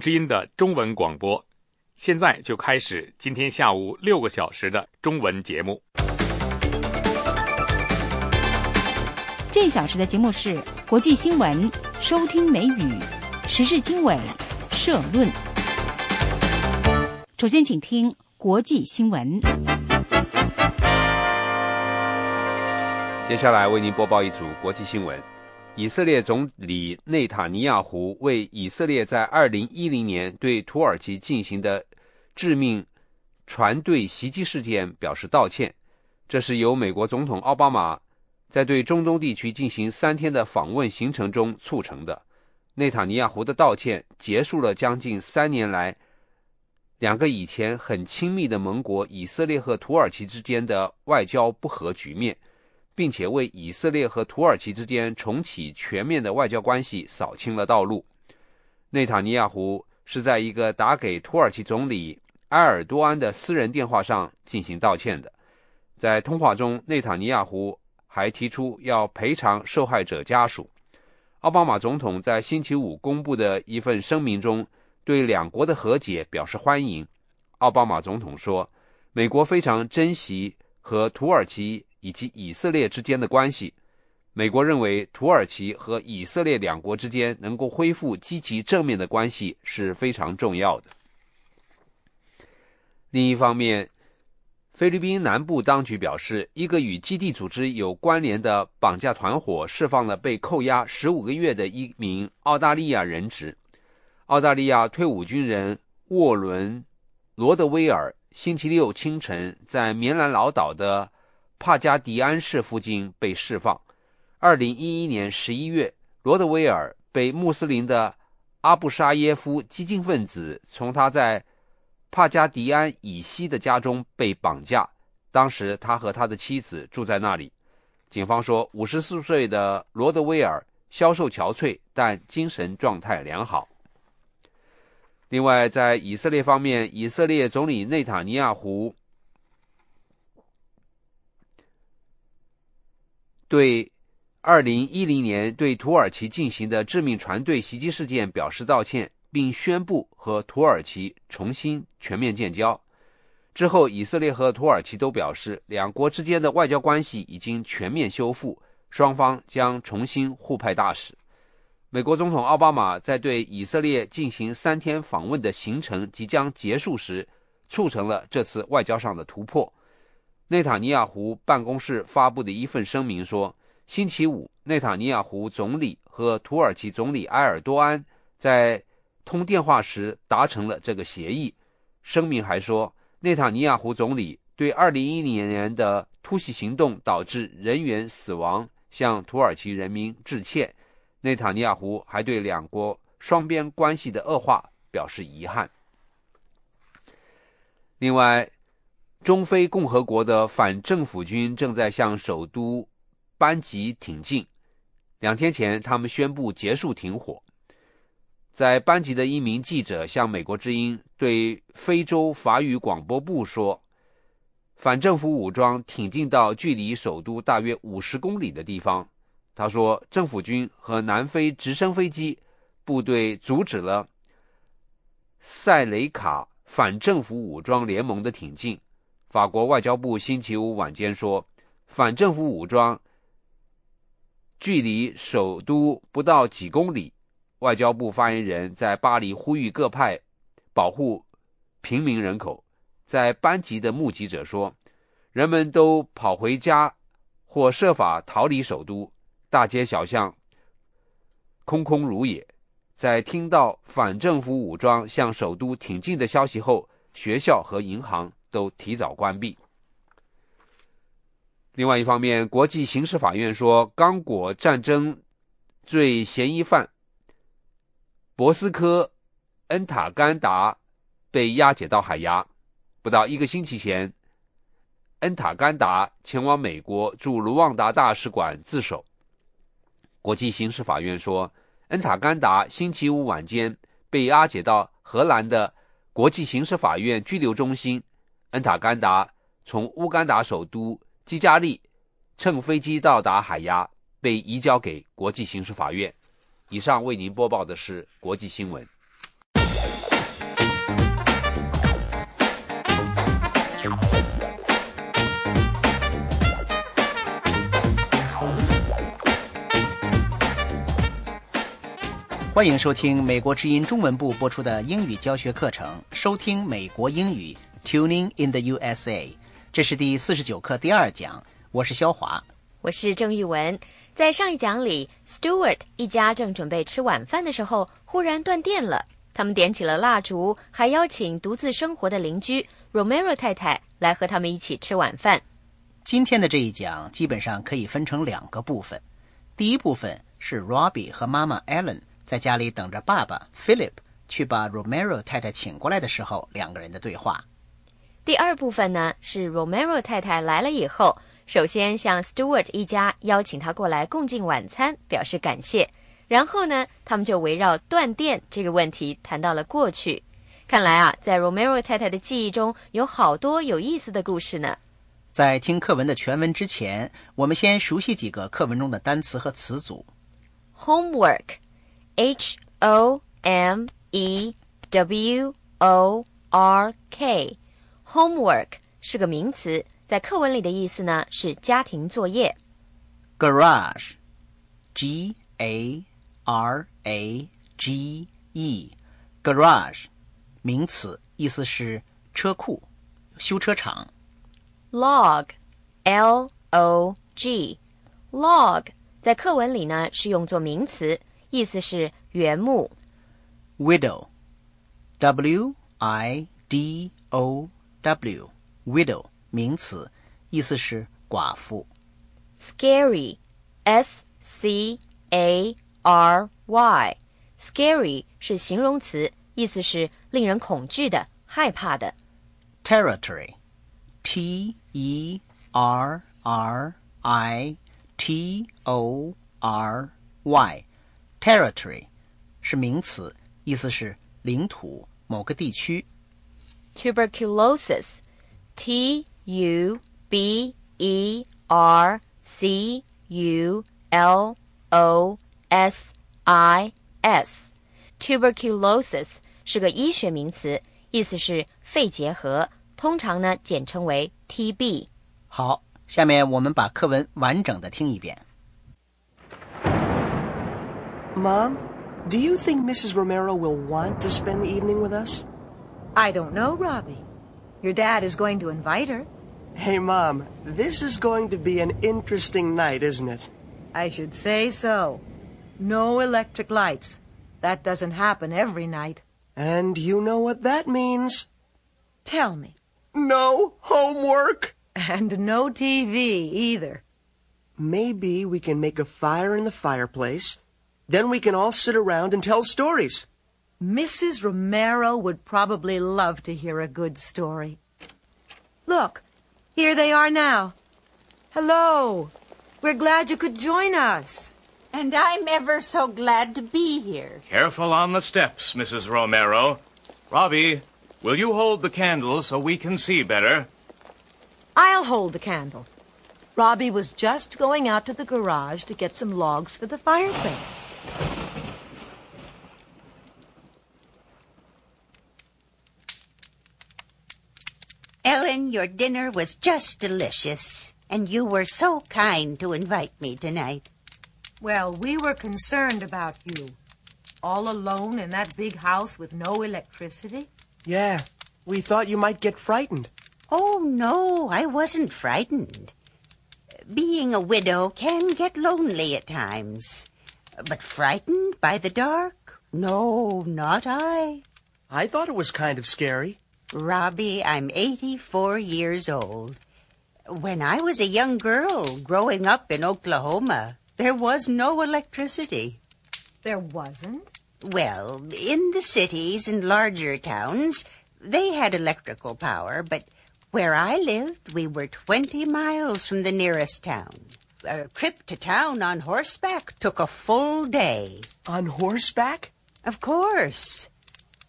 之音的中文广播，现在就开始今天下午六个小时的中文节目。这一小时的节目是国际新闻、收听美语、时事经纬、社论。首先，请听国际新闻。接下来为您播报一组国际新闻。以色列总理内塔尼亚胡为以色列在2010年对土耳其进行的致命船队袭击事件表示道歉。这是由美国总统奥巴马在对中东地区进行三天的访问行程中促成的。内塔尼亚胡的道歉结束了将近三年来两个以前很亲密的盟国以色列和土耳其之间的外交不和局面。并且为以色列和土耳其之间重启全面的外交关系扫清了道路。内塔尼亚胡是在一个打给土耳其总理埃尔多安的私人电话上进行道歉的。在通话中，内塔尼亚胡还提出要赔偿受害者家属。奥巴马总统在星期五公布的一份声明中，对两国的和解表示欢迎。奥巴马总统说：“美国非常珍惜和土耳其。”以及以色列之间的关系，美国认为土耳其和以色列两国之间能够恢复积极正面的关系是非常重要的。另一方面，菲律宾南部当局表示，一个与基地组织有关联的绑架团伙释放了被扣押十五个月的一名澳大利亚人质。澳大利亚退伍军人沃伦·罗德威尔星期六清晨在棉兰老岛的。帕加迪安市附近被释放。二零一一年十一月，罗德威尔被穆斯林的阿布沙耶夫激进分子从他在帕加迪安以西的家中被绑架。当时他和他的妻子住在那里。警方说，五十四岁的罗德威尔消瘦憔悴，但精神状态良好。另外，在以色列方面，以色列总理内塔尼亚胡。对2010年对土耳其进行的致命船队袭击事件表示道歉，并宣布和土耳其重新全面建交。之后，以色列和土耳其都表示，两国之间的外交关系已经全面修复，双方将重新互派大使。美国总统奥巴马在对以色列进行三天访问的行程即将结束时，促成了这次外交上的突破。内塔尼亚胡办公室发布的一份声明说，星期五，内塔尼亚胡总理和土耳其总理埃尔多安在通电话时达成了这个协议。声明还说，内塔尼亚胡总理对2010年的突袭行动导致人员死亡向土耳其人民致歉。内塔尼亚胡还对两国双边关系的恶化表示遗憾。另外，中非共和国的反政府军正在向首都班吉挺进。两天前，他们宣布结束停火。在班吉的一名记者向美国之音对非洲法语广播部说：“反政府武装挺进到距离首都大约五十公里的地方。”他说：“政府军和南非直升飞机部队阻止了塞雷卡反政府武装联盟的挺进。”法国外交部星期五晚间说，反政府武装距离首都不到几公里。外交部发言人在巴黎呼吁各派保护平民人口。在班级的目击者说，人们都跑回家或设法逃离首都，大街小巷空空如也。在听到反政府武装向首都挺进的消息后，学校和银行。都提早关闭。另外一方面，国际刑事法院说，刚果战争罪嫌疑犯博斯科恩塔甘达被押解到海牙。不到一个星期前，恩塔甘达前往美国驻卢旺达大使馆自首。国际刑事法院说，恩塔甘达星期五晚间被押解到荷兰的国际刑事法院拘留中心。恩塔甘达从乌干达首都基加利乘飞机到达海牙，被移交给国际刑事法院。以上为您播报的是国际新闻。欢迎收听美国之音中文部播出的英语教学课程，收听美国英语。，Tuning in the USA。这是第四十九课第二讲。我是肖华，我是郑玉文。在上一讲里，Stewart 一家正准备吃晚饭的时候，忽然断电了。他们点起了蜡烛，还邀请独自生活的邻居 Romero 太太来和他们一起吃晚饭。今天的这一讲基本上可以分成两个部分。第一部分是 Robbie 和妈妈 Ellen 在家里等着爸爸 Philip 去把 Romero 太太请过来的时候，两个人的对话。第二部分呢是 Romero 太太来了以后，首先向 Stewart 一家邀请他过来共进晚餐，表示感谢。然后呢，他们就围绕断电这个问题谈到了过去。看来啊，在 Romero 太太的记忆中有好多有意思的故事呢。在听课文的全文之前，我们先熟悉几个课文中的单词和词组。Homework，H O M E W O R K，Homework 是个名词，在课文里的意思呢是家庭作业。Garage，G A R A G E，garage，名词，意思是车库、修车厂。Log，L O G，log 在课文里呢是用作名词，意思是原木。Widow，W I D O W，widow 名词，意思是寡妇。Scary，S C A R Y，scary 是形容词，意思是令人恐惧的、害怕的。Territory，T E R R I T O R Y，territory 是名词，意思是领土、某个地区。Tuberculosis，T U B E R C U L O S I S，tuberculosis 是个医学名词，意思是肺结核，通常呢简称为 TB。好，下面我们把课文完整的听一遍。 Mom, do you think Mrs. Romero will want to spend the evening with us? I don't know, Robbie. Your dad is going to invite her. Hey, Mom, this is going to be an interesting night, isn't it? I should say so. No electric lights. That doesn't happen every night. And you know what that means. Tell me. No homework! And no TV either. Maybe we can make a fire in the fireplace. Then we can all sit around and tell stories. Mrs. Romero would probably love to hear a good story. Look, here they are now. Hello. We're glad you could join us. And I'm ever so glad to be here. Careful on the steps, Mrs. Romero. Robbie, will you hold the candle so we can see better? I'll hold the candle. Robbie was just going out to the garage to get some logs for the fireplace. Ellen, your dinner was just delicious. And you were so kind to invite me tonight. Well, we were concerned about you. All alone in that big house with no electricity? Yeah, we thought you might get frightened. Oh, no, I wasn't frightened. Being a widow can get lonely at times. But frightened by the dark? No, not I. I thought it was kind of scary. Robbie, I'm 84 years old. When I was a young girl growing up in Oklahoma, there was no electricity. There wasn't? Well, in the cities and larger towns, they had electrical power, but where I lived, we were 20 miles from the nearest town. A trip to town on horseback took a full day. On horseback? Of course.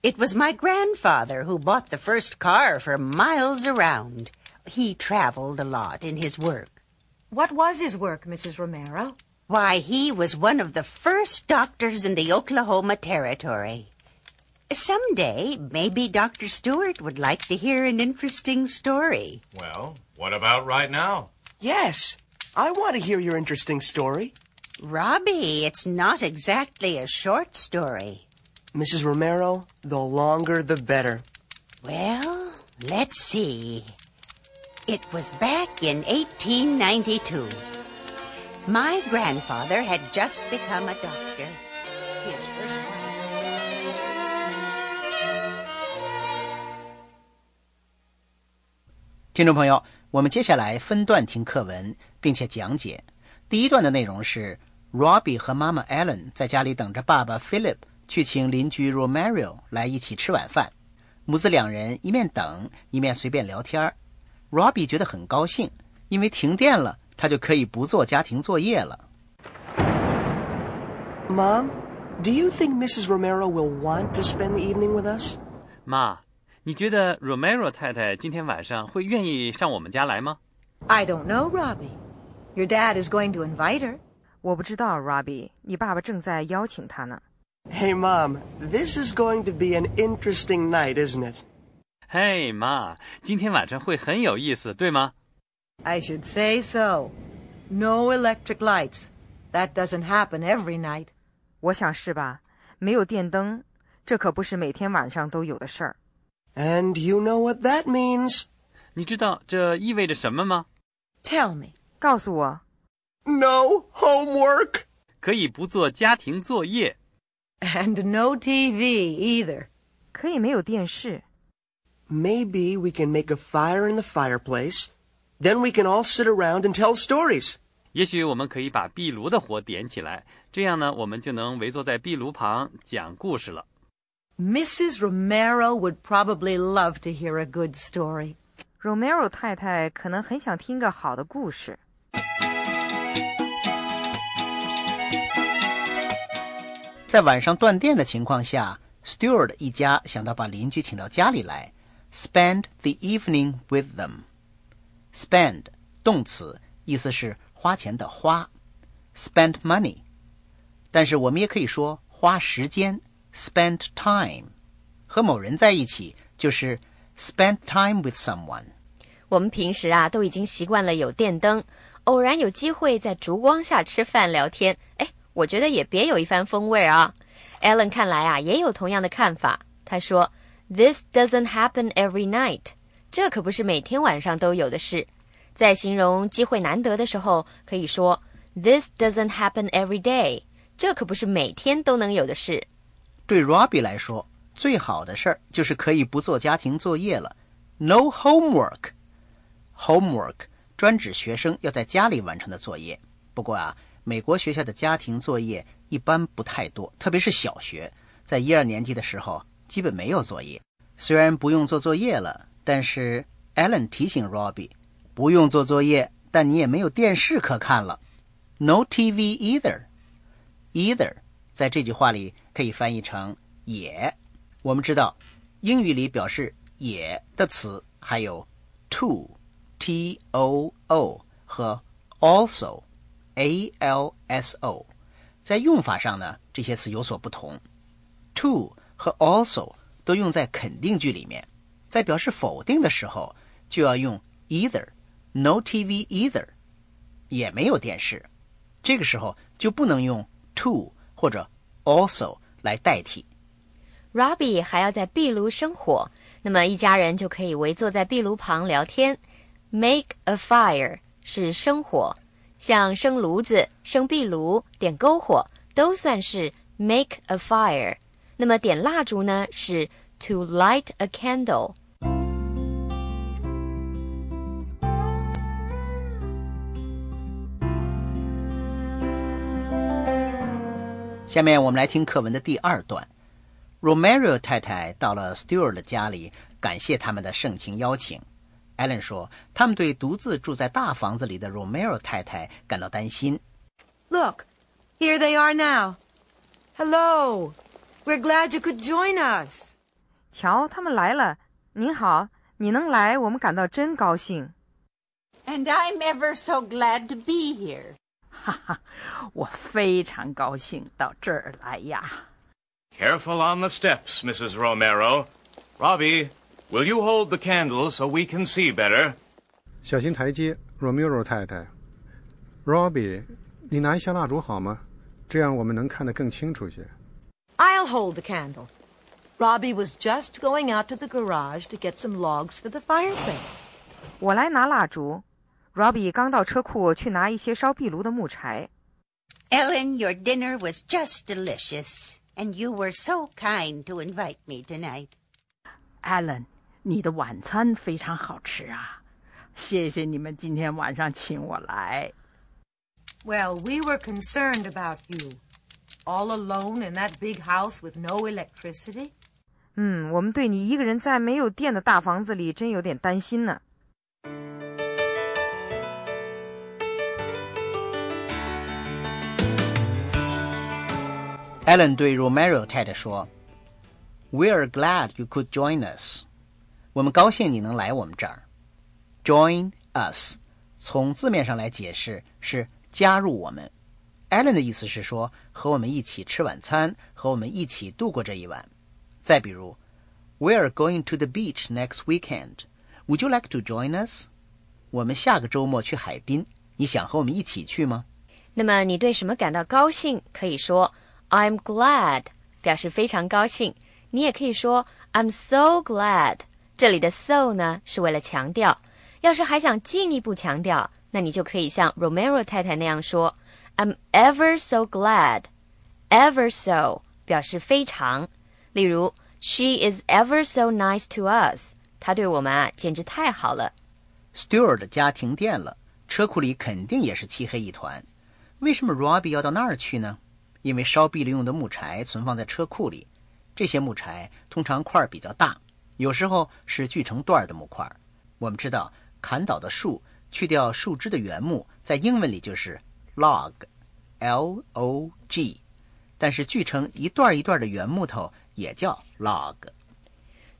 It was my grandfather who bought the first car for miles around. He traveled a lot in his work. What was his work, Mrs. Romero? Why, he was one of the first doctors in the Oklahoma Territory. Someday, maybe Dr. Stewart would like to hear an interesting story. Well, what about right now? Yes. I want to hear your interesting story. Robbie, it's not exactly a short story. Mrs. Romero, the longer the better. Well, let's see. It was back in 1892. My grandfather had just become a doctor. His first wife. 听众朋友，我们接下来分段听课文，并且讲解。第一段的内容是 Robbie 和妈妈 Ellen 在家里等着爸爸 Philip 去请邻居 Romario 来一起吃晚饭。母子两人一面等，一面随便聊天儿。Robbie 觉得很高兴，因为停电了，他就可以不做家庭作业了。Mom, do you think Mrs. Romero will want to spend the evening with us? 妈，你觉得 Romero 太太今天晚上会愿意上我们家来吗？I don't know, Robbie. Your dad is going to invite her. 我不知道，Robbie，你爸爸正在邀请她呢。Hey, Mom, this is going to be an interesting night, isn't it? 嘿，妈，今天晚上会很有意思，对吗？ I should say so. No electric lights. That doesn't happen every night. 我想是吧？没有电灯，这可不是每天晚上都有的事儿。 And you know what that means. 你知道这意味着什么吗？ Tell me. 告诉我， No homework. 可以不做家庭作业， And no TV either. 可以没有电视， Maybe we can make a fire in the fireplace. Then we can all sit around and tell stories. 也许我们可以把壁炉的火点起来，这样呢，我们就能围坐在壁炉旁讲故事了。 Mrs. Romero would probably love to hear a good story. Romero 太太可能很想听个好的故事。 在晚上断电的情况下，Stewart 一家想到把邻居请到家里来，spend the evening with them。spend 动词，意思是花钱的花，spend money。但是我们也可以说花时间，spend time。和某人在一起就是 spend time with someone。我们平时啊都已经习惯了有电灯，偶然有机会在烛光下吃饭聊天，哎，我觉得也别有一番风味啊。Ellen 看来啊也有同样的看法，他说：“This doesn't happen every night。”这可不是每天晚上都有的事。在形容机会难得的时候，可以说 “This doesn't happen every day”。这可不是每天都能有的事。对 Robbie 来说，最好的事儿就是可以不做家庭作业了，no homework。homework 专指学生要在家里完成的作业。不过啊，美国学校的家庭作业一般不太多，特别是小学，在一二年级的时候基本没有作业。虽然不用做作业了，但是 Ellen 提醒 Robbie，不用做作业，但你也没有电视可看了，no TV either。either 在这句话里可以翻译成也。我们知道，英语里表示也的词还有 to。T O O 和 also A L S O，在用法上呢，这些词有所不同。To 和 also 都用在肯定句里面，在表示否定的时候就要用 either。No TV either，也没有电视，这个时候就不能用 to 或者 also 来代替。Robbie 还要在壁炉生火，那么一家人就可以围坐在壁炉旁聊天。Make a fire 是生火，像生炉子、生壁炉、点篝火都算是 make a fire。那么点蜡烛呢是 to light a candle。下面我们来听课文的第二段。Romero 太太到了 Stewart 的家里，感谢他们的盛情邀请。Ellen 说，他们对独自住在大房子里的 Romero 太太感到担心。 Look, here they are now. Hello. We're glad you could join us. 瞧，他们来了。您好，你能来，我们感到真高兴。 And I'm ever so glad to be here. 哈哈，我非常高兴到这儿来呀。 Careful on the steps, Mrs. Romero. Robbie, will you hold the candle so we can see better? 小心台阶，Romero 太太。Robbie， 你拿一下蜡烛好吗？这样我们能看得更清楚些。 I'll hold the candle. Robbie was just going out to the garage to get some logs for the fireplace. 我来拿蜡烛。Robbie 刚到车库去拿一些烧壁炉的木柴。 Ellen, your dinner was just delicious, and you were so kind to invite me tonight. Allen， 你的晚餐非常好吃啊！谢谢你们今天晚上请我来。 Well, we were concerned about you. All alone in that big house with no electricity. 嗯，我们对你一个人在没有电的大房子里真有点担心呢。 Ellen 对 Romero 太太说：“We're glad you could join us。 我们高兴你能来我们这儿。Join us，从字面上来解释是加入我们。Allen 的意思是说和我们一起吃晚餐，和我们一起度过这一晚。再比如，We're going to the beach next weekend. Would you like to join us？我们下个周末去海滨，你想和我们一起去吗？那么你对什么感到高兴？可以说 I'm glad，表示非常高兴。你也可以说 I'm so glad。这里的 so 呢是为了强调。要是还想进一步强调，那你就可以像 Romero 太太那样说 I'm ever so glad。ever so 表示非常。例如 She is ever so nice to us。她对我们啊简直太好了。Stewart 家停电了，车库里肯定也是漆黑一团。为什么 Robbie 要到那儿去呢？因为烧壁炉用的木柴存放在车库里，这些木柴通常块儿比较大，有时候是锯成段的木块。我们知道，砍倒的树去掉树枝的原木，在英文里就是 log，l o g，但是锯成一段一段的原木头也叫 log。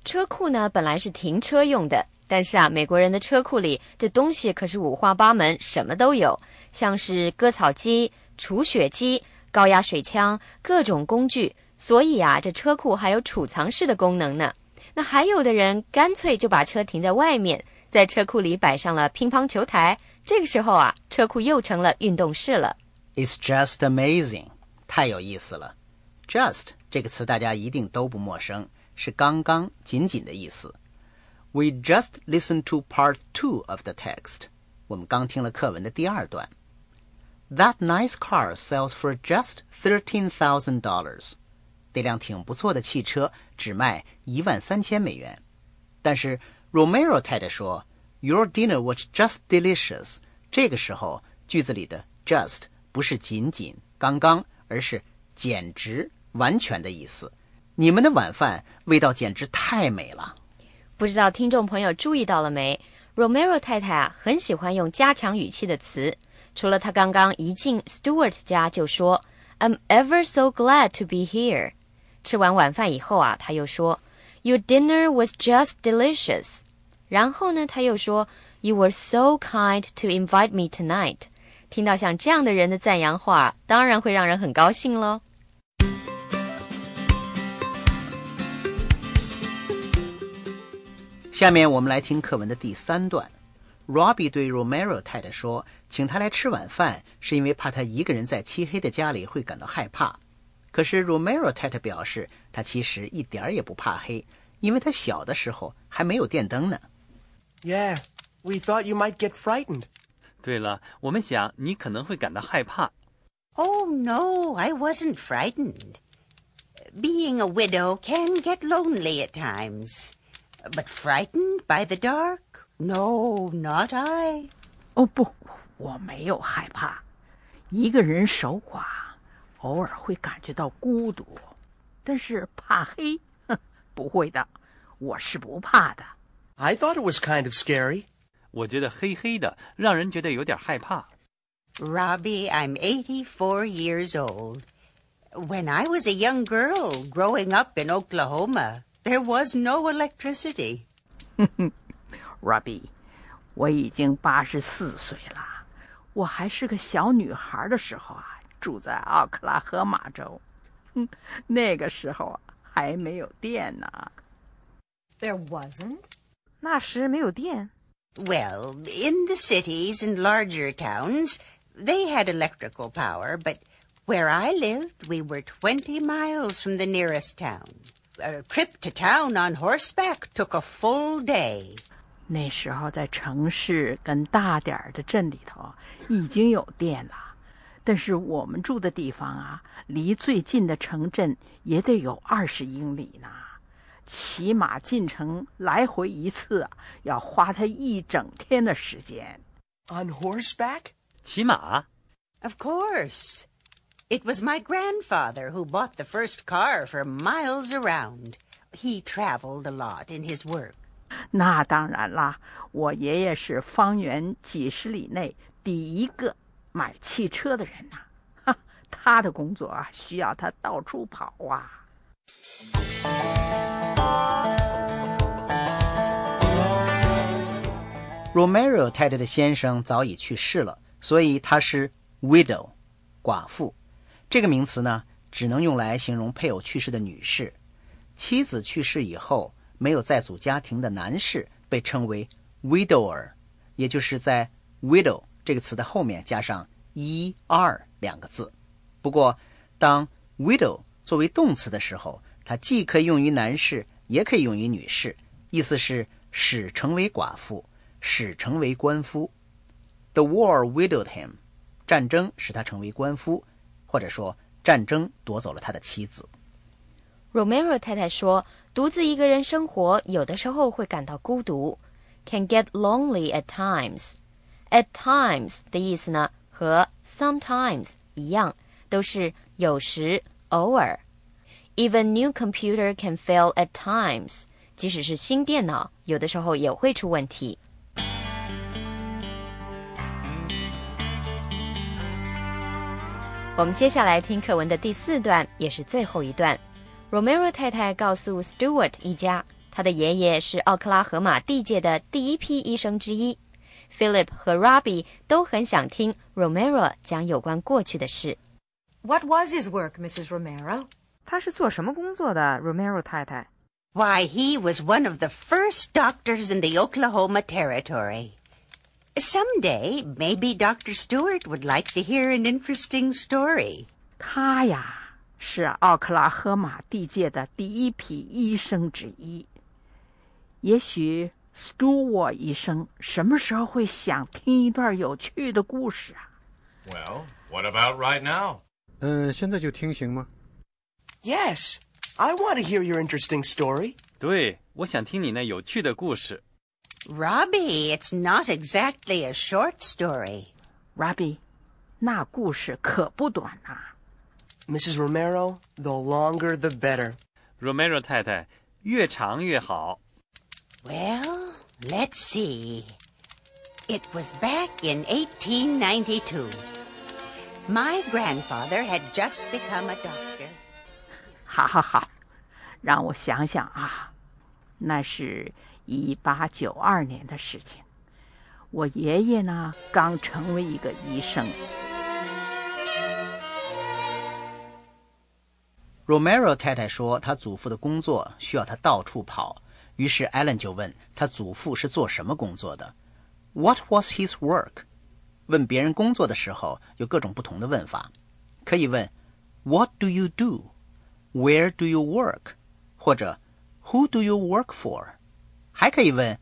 车库呢本来是停车用的，但是啊，美国人的车库里这东西可是五花八门，什么都有，像是割草机、除雪机、高压水枪，各种工具。所以啊，这车库还有储藏室的功能呢。那还有的人干脆就把车停在外面，在车库里摆上了乒乓球台。这个时候啊，车库又成了运动室了。It's just amazing，太有意思了。Just 这个词大家一定都不陌生，是刚刚、仅仅的意思。We just listened to part two of the text。我们刚听了课文的第二段。That nice car sells for just thirteen thousand dollars。那辆挺不错的汽车只卖一万三千美元。但是 Romero 太太说，Your dinner was just delicious。这个时候，句子里的 just 不是仅仅、刚刚，而是简直、完全的意思。你们的晚饭味道简直太美了。不知道听众朋友注意到了没？Romero 太太啊，很喜欢用加强语气的词。除了她刚刚一进 Stewart 家就说 "I'm ever so glad to be here"，吃完晚饭以后啊，他又说 "Your dinner was just delicious"，然后呢，他又说 "You were so kind to invite me tonight"。听到像这样的人的赞扬话，当然会让人很高兴喽。下面我们来听课文的第三段。Robbie 对 Romero 太太说：“请他来吃晚饭，是因为怕他一个人在漆黑的家里会感到害怕。”可是 Romero 太太表示，她其实一点儿也不怕黑，因为她小的时候还没有电灯呢。 Yeah, we thought you might get frightened. 对了，我们想你可能会感到害怕。 Oh, no, I wasn't frightened. Being a widow can get lonely at times. But frightened by the dark? No, not I. 哦不，我没有害怕。一个人守寡， 偶尔会感觉到孤独，但是怕黑，哼，不会的，我是不怕的。I thought it was kind of scary. 我觉得黑黑的，让人觉得有点害怕。Robbie, I'm eighty-four years old. When I was a young girl growing up in Oklahoma, there was no electricity. Robbie，我已经八十四岁了。我还是个小女孩的时候啊，住在奥克拉荷马州。哼，那个时候啊，还没有电呢。 There wasn't? 那时没有电。 Well, in the cities and larger towns, They had electrical power, but where I lived, we were 20 miles from the nearest town. A trip to town on horseback took a full day. 那时候在城市跟大点儿的镇里头已经有电了， 但是我们住的地方啊，离最近的城镇也得有二十英里呢。骑马进城来回一次啊，要花他一整天的时间。On horseback? 骑马？Of course. It was my grandfather who bought the first car for miles around. He traveled a lot in his work. 那当然啦，我爷爷是方圆几十里内第一个买汽车的人呐、哈，他的工作啊，需要他到处跑啊。Romero 太太的先生早已去世了，所以她是 widow，寡妇。这个名词呢，只能用来形容配偶去世的女士。妻子去世以后，没有再组家庭的男士被称为 widower，也就是在 widow 这个词的后面加上 er 两个字。不过，当 widow 作为动词的时候，它既可以用于男士，也可以用于女士，意思是使成为寡妇。使成为官夫，The war widowed him，战争使他成为官夫，或者说战争夺走了他的妻子。Romero 太太说，独自一个人生活，有的时候会感到孤独，can get lonely at times。At times 的意思呢，和 sometimes 一样，都是有时、偶尔。Even new computer can fail at times，即使是新电脑，有的时候也会出问题。我们接下来听课文的第四段，也是最后一段。Romero 太太告诉 Stewart 一家，他的爷爷是奥克拉荷马地界的第一批医生之一。Philip 和 Robbie 都很想听 Romero 讲有关过去的事。 What was his work, Mrs. Romero? 他是做什么工作的，Romero 太太？ Why, he was one of the first doctors in the Oklahoma Territory. Someday, maybe Dr. Stewart would like to hear an interesting story. 他呀，是奥克拉荷马地界的第一批医生之一。也许 Stewart 医生什么时候会想听一段有趣的故事啊？ Well, what about right now? 嗯，现在就听行吗？ Yes, I want to hear your interesting story. 对，我想听你那有趣的故事。 Robbie, it's not exactly a short story. Robbie，那故事可不短呐、 Mrs. Romero, the longer the better. Romero 太太，越长越好。 Well, let's see. It was back in 1892. My grandfather had just become a doctor. 好好好，让我想想啊，那是一八九二年的事情。我爷爷呢，刚成为一个医生。Romero 太太说，他祖父的工作需要他到处跑，于是 Alan 就问他祖父是做什么工作的。What was his work？问别人工作的时候有各种不同的问法，可以问 What do you do？Where do you work？或者 Who do you work for？还可以问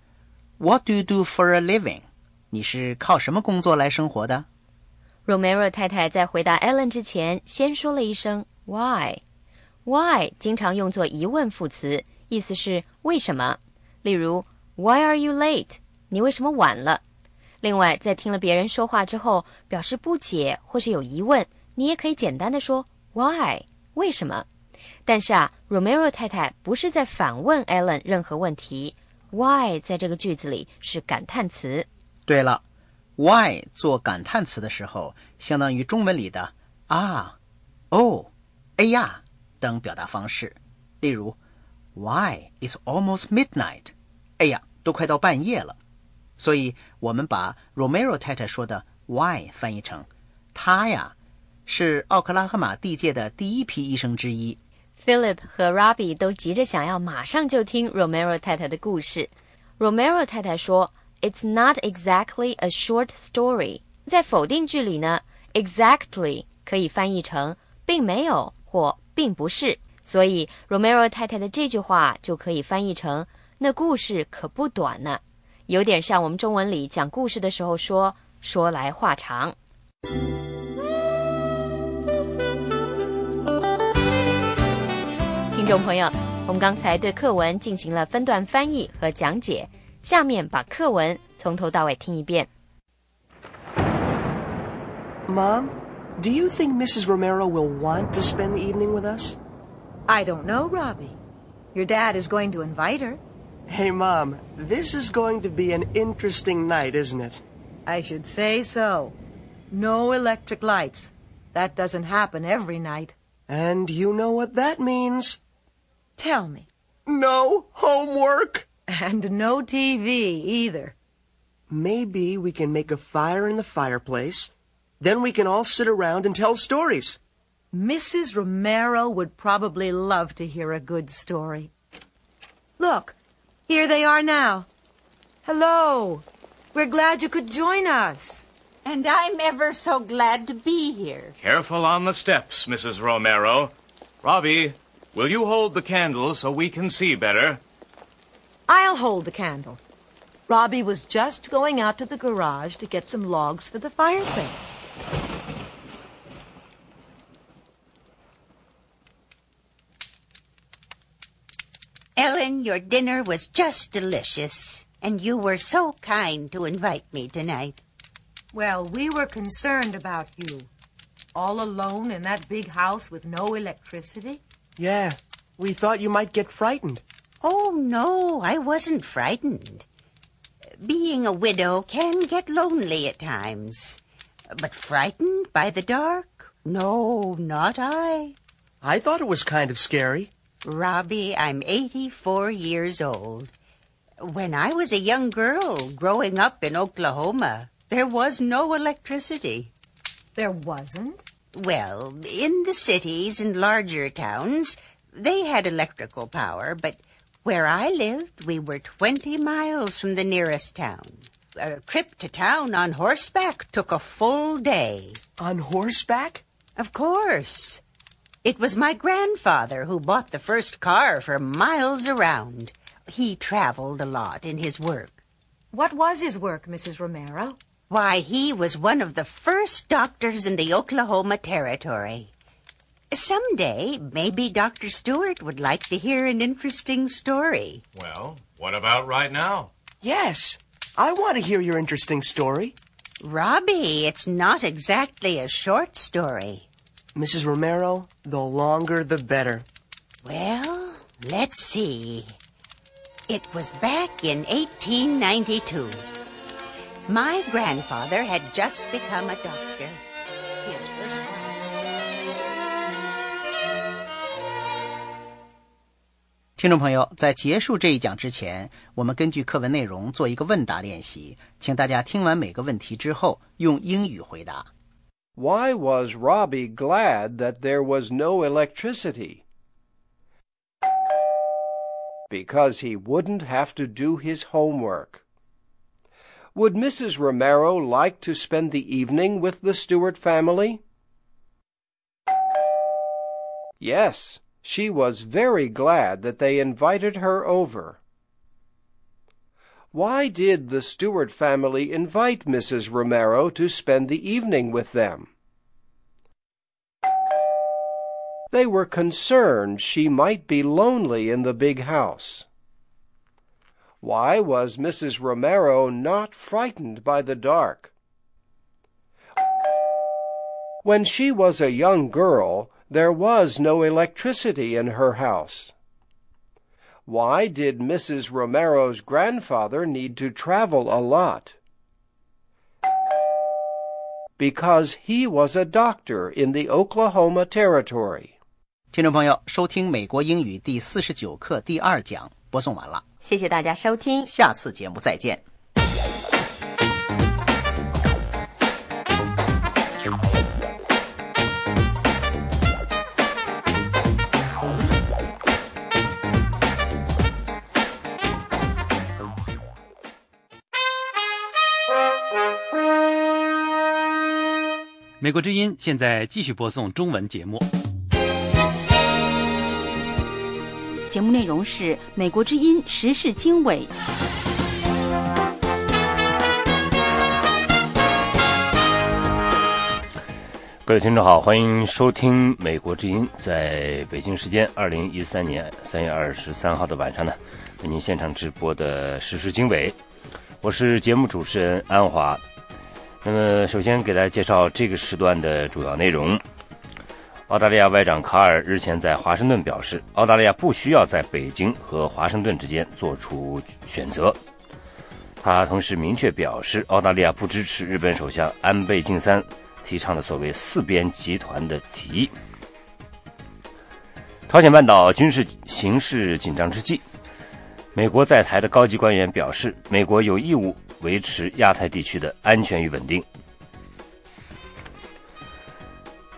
What do you do for a living？你是靠什么工作来生活的？Romero 太太在回答 Allen 之前，先说了一声 Why。Why 经常用作疑问副词，意思是为什么。例如 Why are you late？你为什么晚了？另外，在听了别人说话之后，表示不解或是有疑问，你也可以简单的说 Why？为什么？但是啊，Romero 太太不是在反问 Ellen 任何问题，Why 在这个句子里是感叹词。对了，why 做感叹词的时候，相当于中文里的啊、哦、哎呀等表达方式。例如，Why it's almost midnight？哎呀，都快到半夜了。所以我们把 Romero 太太说的 why 翻译成他呀，是奥克拉荷马地界的第一批医生之一。Philip 和 Robbie 都急着想要马上就听 Romero 太太的故事。Romero 太太说：“It's not exactly a short story。”在否定句里呢，exactly 可以翻译成并没有或并不是，所以 Romero 太太的这句话就可以翻译成那故事可不短呢，有点像我们中文里讲故事的时候说说来话长。听众朋友，我们刚才对课文进行了分段翻译和讲解，下面把课文从头到尾听一遍。Mom, do you think Mrs. Romero will want to spend the evening with us? I don't know, Robbie. Your dad is going to invite her. Hey, Mom, this is going to be an interesting night, isn't it? I should say so. No electric lights. That doesn't happen every night. And you know what that means. Tell me. No homework. And no TV either. Maybe we can make a fire in the fireplace. Then we can all sit around and tell stories. Mrs. Romero would probably love to hear a good story. Look, here they are now. Hello. We're glad you could join us. And I'm ever so glad to be here. Careful on the steps, Mrs. Romero. Robbie, will you hold the candle so we can see better? I'll hold the candle. Robbie was just going out to the garage to get some logs for the fireplace. Ellen, your dinner was just delicious, and you were so kind to invite me tonight. Well, we were concerned about you. All alone in that big house with no electricity? Yeah, we thought you might get frightened. Oh, no, I wasn't frightened. Being a widow can get lonely at times. But frightened by the dark? No, not I. I thought it was kind of scary. Robbie, I'm 84 years old. When I was a young girl growing up in Oklahoma, there was no electricity. There wasn't? Well, in the cities and larger towns, they had electrical power, but where I lived, we were 20 miles from the nearest town. A trip to town on horseback took a full day. On horseback? Of course. It was my grandfather who bought the first car for miles around. He traveled a lot in his work. What was his work, Mrs. Romero? Why, he was one of the first doctors in the Oklahoma Territory. Some day, maybe Dr. Stewart would like to hear an interesting story. Well, what about right now? Yes, I want to hear your interesting story. Robbie, it's not exactly a short story. Mrs. Romero, the longer the better. Well, let's see. It was back in 1892. My grandfather had just become a doctor. His first wife. 听众朋友，在结束这一讲之前，我们根据课文内容做一个问答练习，请大家听完每个问题之后，用英语回答。 Why was Robbie glad that there was no electricity? Because he wouldn't have to do his homework. Would Mrs. Romero like to spend the evening with the Stewart family? Yes, she was very glad that they invited her over. Why did the Stewart family invite Mrs. Romero to spend the evening with them? They were concerned she might be lonely in the big house. Why was Mrs. Romero not frightened by the dark? When she was a young girl, there was no electricity in her house. Why did Mrs. Romero's grandfather need to travel a lot? Because he was a doctor in the Oklahoma Territory. 听众朋友，收听美国英语第四十九课第二讲播送完了，谢谢大家收听。下次节目再见。 美国之音现在继续播送中文节目。节目内容是《美国之音时事经纬》。各位听众好，欢迎收听《美国之音》。在北京时间二零一三年三月二十三号的晚上呢，为您现场直播的时事经纬，我是节目主持人安华。那么，首先给大家介绍这个时段的主要内容。澳大利亚外长卡尔日前在华盛顿表示，澳大利亚不需要在北京和华盛顿之间做出选择。他同时明确表示，澳大利亚不支持日本首相安倍晋三。提倡的所谓“四边集团”的提议。朝鲜半岛军事形势紧张之际，美国在台的高级官员表示，美国有义务维持亚太地区的安全与稳定。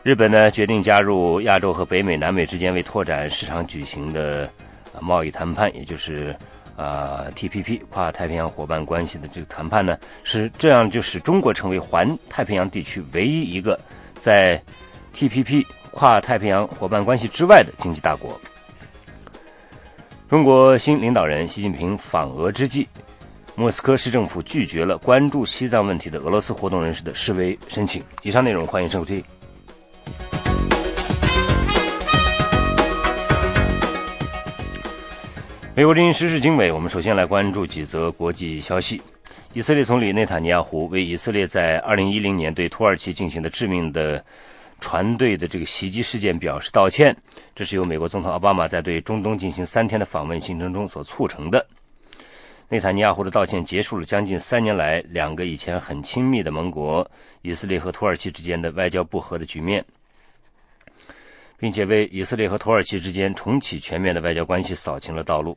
日本呢，决定加入亚洲和北美、南美之间为拓展市场举行的贸易谈判，也就是。啊，TPP 跨太平洋伙伴关系的这个谈判呢，是这样就使中国成为环太平洋地区唯一一个在 TPP 跨太平洋伙伴关系之外的经济大国。中国新领导人习近平访俄之际，莫斯科市政府拒绝了关注西藏问题的俄罗斯活动人士的示威申请。以上内容欢迎收听。美国之音时事经纬，我们首先来关注几则国际消息。以色列总理内塔尼亚胡为以色列在2010年对土耳其进行的致命的船队的这个袭击事件表示道歉。这是由美国总统奥巴马在对中东进行三天的访问行程中所促成的。内塔尼亚胡的道歉结束了将近三年来两个以前很亲密的盟国以色列和土耳其之间的外交不和的局面。并且为以色列和土耳其之间重启全面的外交关系扫清了道路。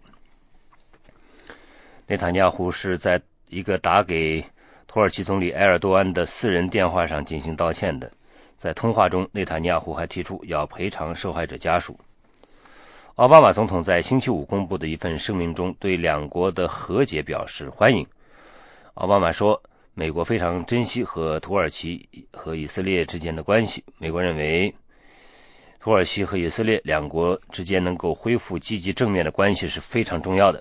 内塔尼亚胡是在一个打给土耳其总理埃尔多安的私人电话上进行道歉的。在通话中，内塔尼亚胡还提出要赔偿受害者家属。奥巴马总统在星期五公布的一份声明中，对两国的和解表示欢迎。奥巴马说：“美国非常珍惜和土耳其和以色列之间的关系。美国认为。”土耳其和以色列两国之间能够恢复积极正面的关系是非常重要的。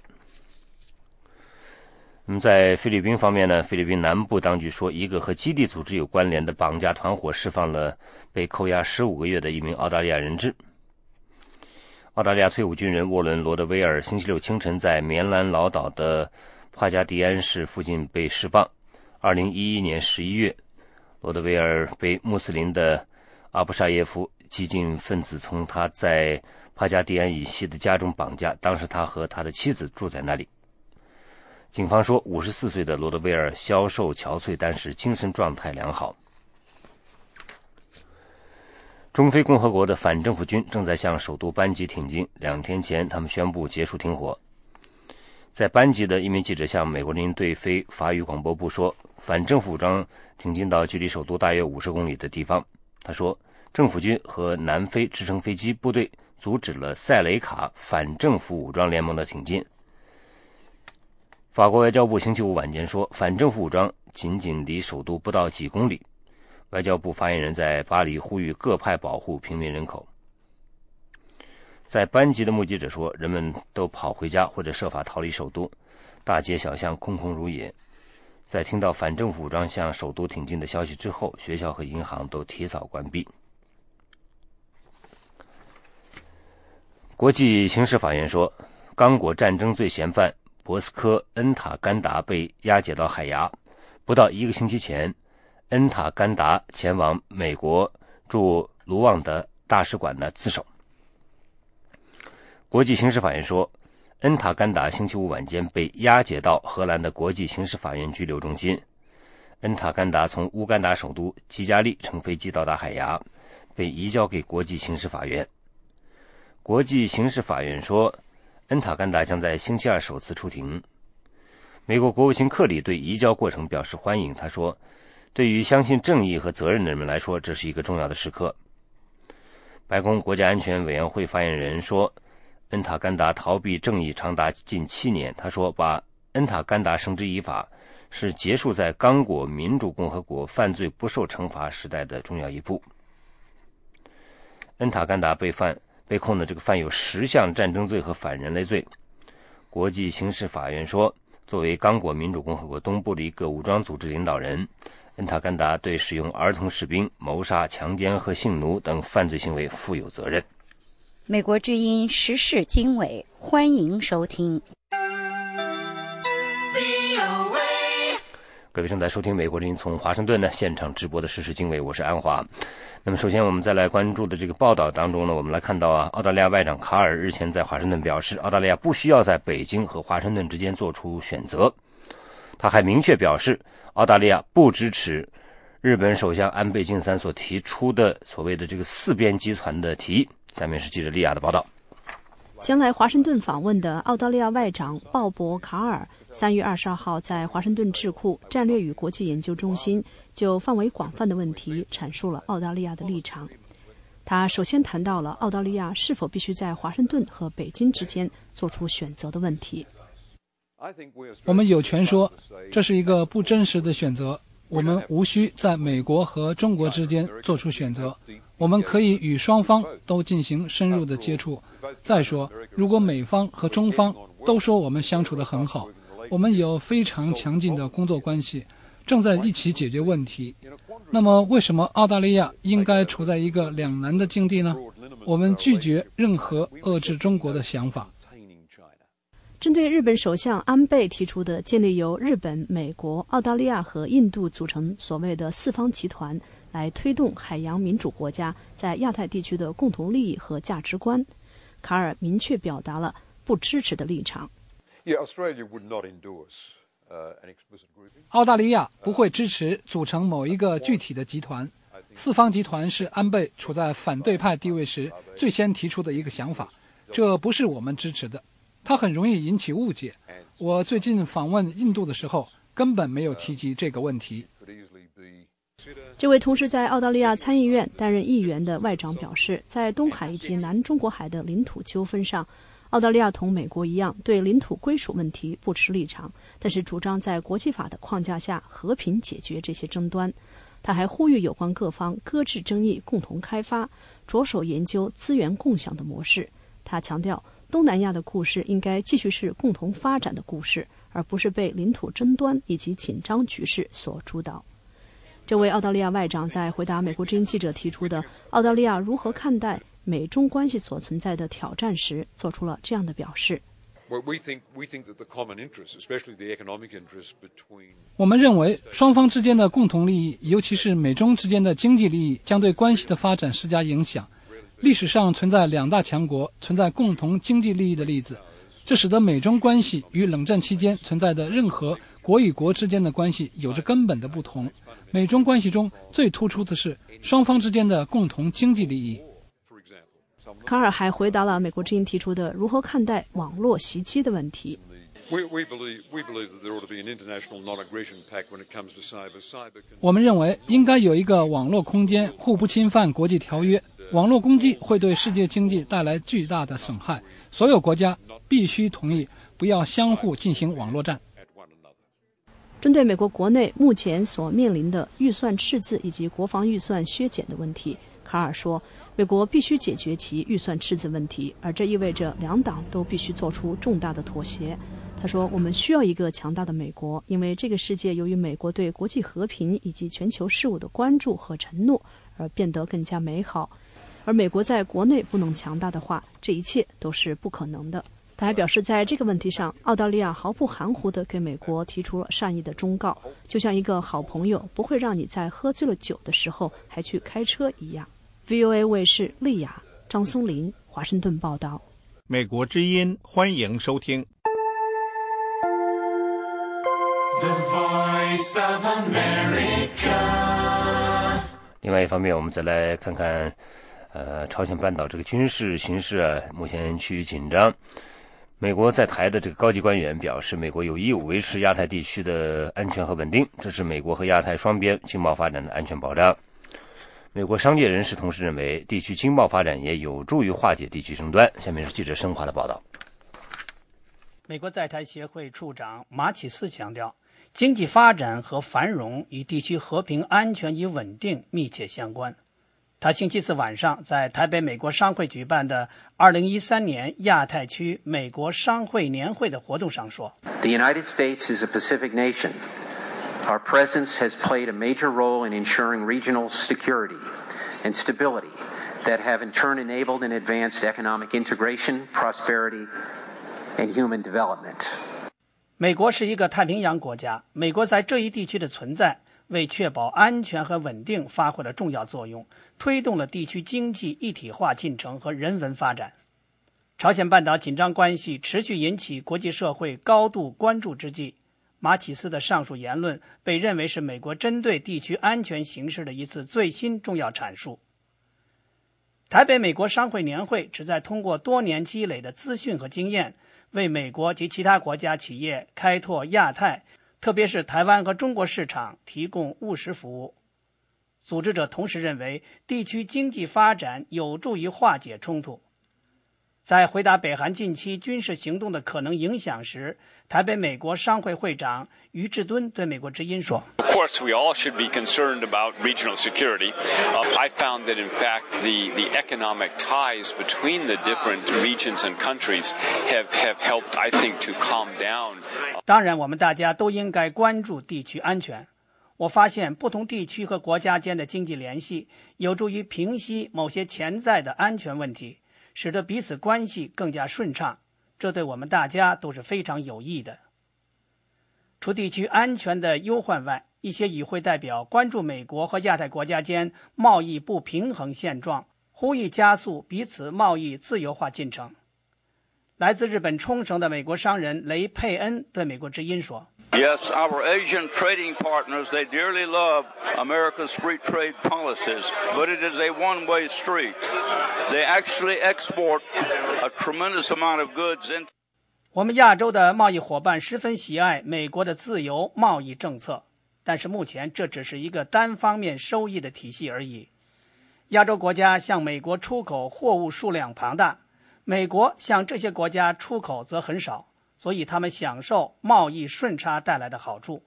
那么，在菲律宾方面呢？菲律宾南部当局说，一个和基地组织有关联的绑架团伙释放了被扣押十五个月的一名澳大利亚人质。澳大利亚退伍军人沃伦·罗德威尔星期六清晨在棉兰老岛的帕加迪安市附近被释放。二零一一年十一月，罗德威尔被穆斯林的阿布沙耶夫。激进分子从他在帕加迪安以西的家中绑架，当时他和他的妻子住在那里。警方说，五十四岁的罗德威尔消瘦憔悴，但是精神状态良好。中非共和国的反政府军正在向首都班吉挺进。两天前，他们宣布结束停火。在班吉的一名记者向美国人民对非法语广播部说，反政府武装挺进到距离首都大约五十公里的地方。他说。政府军和南非直升飞机部队阻止了塞雷卡反政府武装联盟的挺进。法国外交部星期五晚间说，反政府武装仅仅离首都不到几公里。外交部发言人在巴黎呼吁各派保护平民人口。在班级的目击者说，人们都跑回家或者设法逃离首都，大街小巷空空如也。在听到反政府武装向首都挺进的消息之后，学校和银行都提早关闭。国际刑事法院说，刚果战争罪嫌犯博斯科恩塔甘达被押解到海牙。不到一个星期前，恩塔甘达前往美国驻卢旺达大使馆的自首。国际刑事法院说，恩塔甘达星期五晚间被押解到荷兰的国际刑事法院拘留中心。恩塔甘达从乌干达首都基加利乘飞机到达海牙，被移交给国际刑事法院。国际刑事法院说，恩塔甘达将在星期二首次出庭。美国国务卿克里对移交过程表示欢迎。他说：“对于相信正义和责任的人们来说，这是一个重要的时刻。”白宫国家安全委员会发言人说：“恩塔甘达逃避正义长达近七年。”他说：“把恩塔甘达绳之以法是结束在刚果民主共和国犯罪不受惩罚时代的重要一步。恩塔甘达被犯被控的这个犯有十项战争罪和反人类罪。国际刑事法院说，作为刚果民主共和国东部的一个武装组织领导人，恩塔甘达对使用儿童士兵、谋杀、强奸和性奴等犯罪行为负有责任。美国之音时事经纬，欢迎收听。各位正在收听美国之音从华盛顿呢现场直播的时事经纬，我是安华。那么，首先我们再来关注的这个报道当中呢，我们来看到啊，澳大利亚外长卡尔日前在华盛顿表示，澳大利亚不需要在北京和华盛顿之间做出选择。他还明确表示，澳大利亚不支持日本首相安倍晋三所提出的所谓的这个四边集团的提议。下面是记者利亚的报道。将来华盛顿访问的澳大利亚外长鲍勃·卡尔三月二十二号在华盛顿智库战略与国际研究中心就范围广泛的问题阐述了澳大利亚的立场。他首先谈到了澳大利亚是否必须在华盛顿和北京之间做出选择的问题。我们有权说这是一个不真实的选择。我们无需在美国和中国之间做出选择。我们可以与双方都进行深入的接触。再说，如果美方和中方都说我们相处得很好，我们有非常强劲的工作关系，正在一起解决问题，那么为什么澳大利亚应该处在一个两难的境地呢？我们拒绝任何遏制中国的想法。针对日本首相安倍提出的建立由日本、美国、澳大利亚和印度组成所谓的四方集团，来推动海洋民主国家在亚太地区的共同利益和价值观。卡尔明确表达了不支持的立场。澳大利亚不会支持组成某一个具体的集团。四方集团是安倍处在反对派地位时最先提出的一个想法，这不是我们支持的。它很容易引起误解。我最近访问印度的时候，根本没有提及这个问题。这位同时在澳大利亚参议院担任议员的外长表示，在东海以及南中国海的领土纠纷上，澳大利亚同美国一样对领土归属问题不持立场，但是主张在国际法的框架下和平解决这些争端。他还呼吁有关各方搁置争议，共同开发，着手研究资源共享的模式。他强调，东南亚的故事应该继续是共同发展的故事，而不是被领土争端以及紧张局势所主导。这位澳大利亚外长在回答美国之音记者提出的澳大利亚如何看待美中关系所存在的挑战时，做出了这样的表示：“我们认为双方之间的共同利益，尤其是美中之间的经济利益，将对关系的发展施加影响。历史上存在两大强国存在共同经济利益的例子，这使得美中关系与冷战期间存在的任何国与国之间的关系有着根本的不同。”美中关系中最突出的是双方之间的共同经济利益。卡尔还回答了美国之音提出的如何看待网络袭击的问题。我们认为应该有一个网络空间互不侵犯国际条约。网络攻击会对世界经济带来巨大的损害，所有国家必须同意不要相互进行网络战。针对美国国内目前所面临的预算赤字以及国防预算削减的问题，卡尔说，美国必须解决其预算赤字问题，而这意味着两党都必须做出重大的妥协。他说，我们需要一个强大的美国，因为这个世界由于美国对国际和平以及全球事务的关注和承诺而变得更加美好。而美国在国内不能强大的话，这一切都是不可能的。他还表示，在这个问题上，澳大利亚毫不含糊地给美国提出了善意的忠告，就像一个好朋友不会让你在喝醉了酒的时候还去开车一样。VOA 卫视丽亚张松林华盛顿报道。美国之音欢迎收听。另外一方面，我们再来看看，呃，朝鲜半岛这个军事形势啊，目前趋于紧张。美国在台的这个高级官员表示，美国有义务维持亚太地区的安全和稳定，这是美国和亚太双边经贸发展的安全保障。美国商界人士同时认为，地区经贸发展也有助于化解地区争端。下面是记者申华的报道。美国在台协会处长马启思强调，经济发展和繁荣与地区和平、安全与稳定密切相关。他星期四晚上在台北美国商会举办的2013年亚太区美国商会年会的活动上说：“The United States is a Pacific nation. Our presence has played a major role in ensuring regional security and stability that have in turn enabled and advanced economic integration, prosperity, and human development.” 美国是一个太平洋国家，美国在这一地区的存在。 为确保安全和稳定发挥了重要作用，推动了地区经济一体化进程和人文发展。朝鲜半岛紧张关系持续引起国际社会高度关注之际，马启斯的上述言论被认为是美国针对地区安全形势的一次最新重要阐述。台北美国商会年会旨在通过多年积累的资讯和经验，为美国及其他国家企业开拓亚太。特别是台湾和中国市场提供务实服务。组织者同时认为，地区经济发展有助于化解冲突。在回答北韩近期军事行动的可能影响时，台北美国商会会长于志敦对美国之音说：“Of course, we all should be concerned about regional security. I found that, in fact, the the economic ties between the different regions and countries have have helped, I think, to calm down.” 当然，我们大家都应该关注地区安全。我发现，不同地区和国家间的经济联系有助于平息某些潜在的安全问题。使得彼此关系更加顺畅，这对我们大家都是非常有益的。除地区安全的忧患外，一些与会代表关注美国和亚太国家间贸易不平衡现状，呼吁加速彼此贸易自由化进程。来自日本冲绳的美国商人雷佩恩对美国之音说。Yes, our Asian trading partners, they dearly love America's free trade policies, but it is a one way street. They actually export a tremendous amount of goods into. 我们亚洲的贸易伙伴十分喜爱美国的自由贸易政策，但是目前这只是一个单方面收益的体系而已。亚洲国家向美国出口货物数量庞大，美国向这些国家出口则很少。所以他们享受贸易顺差带来的好处。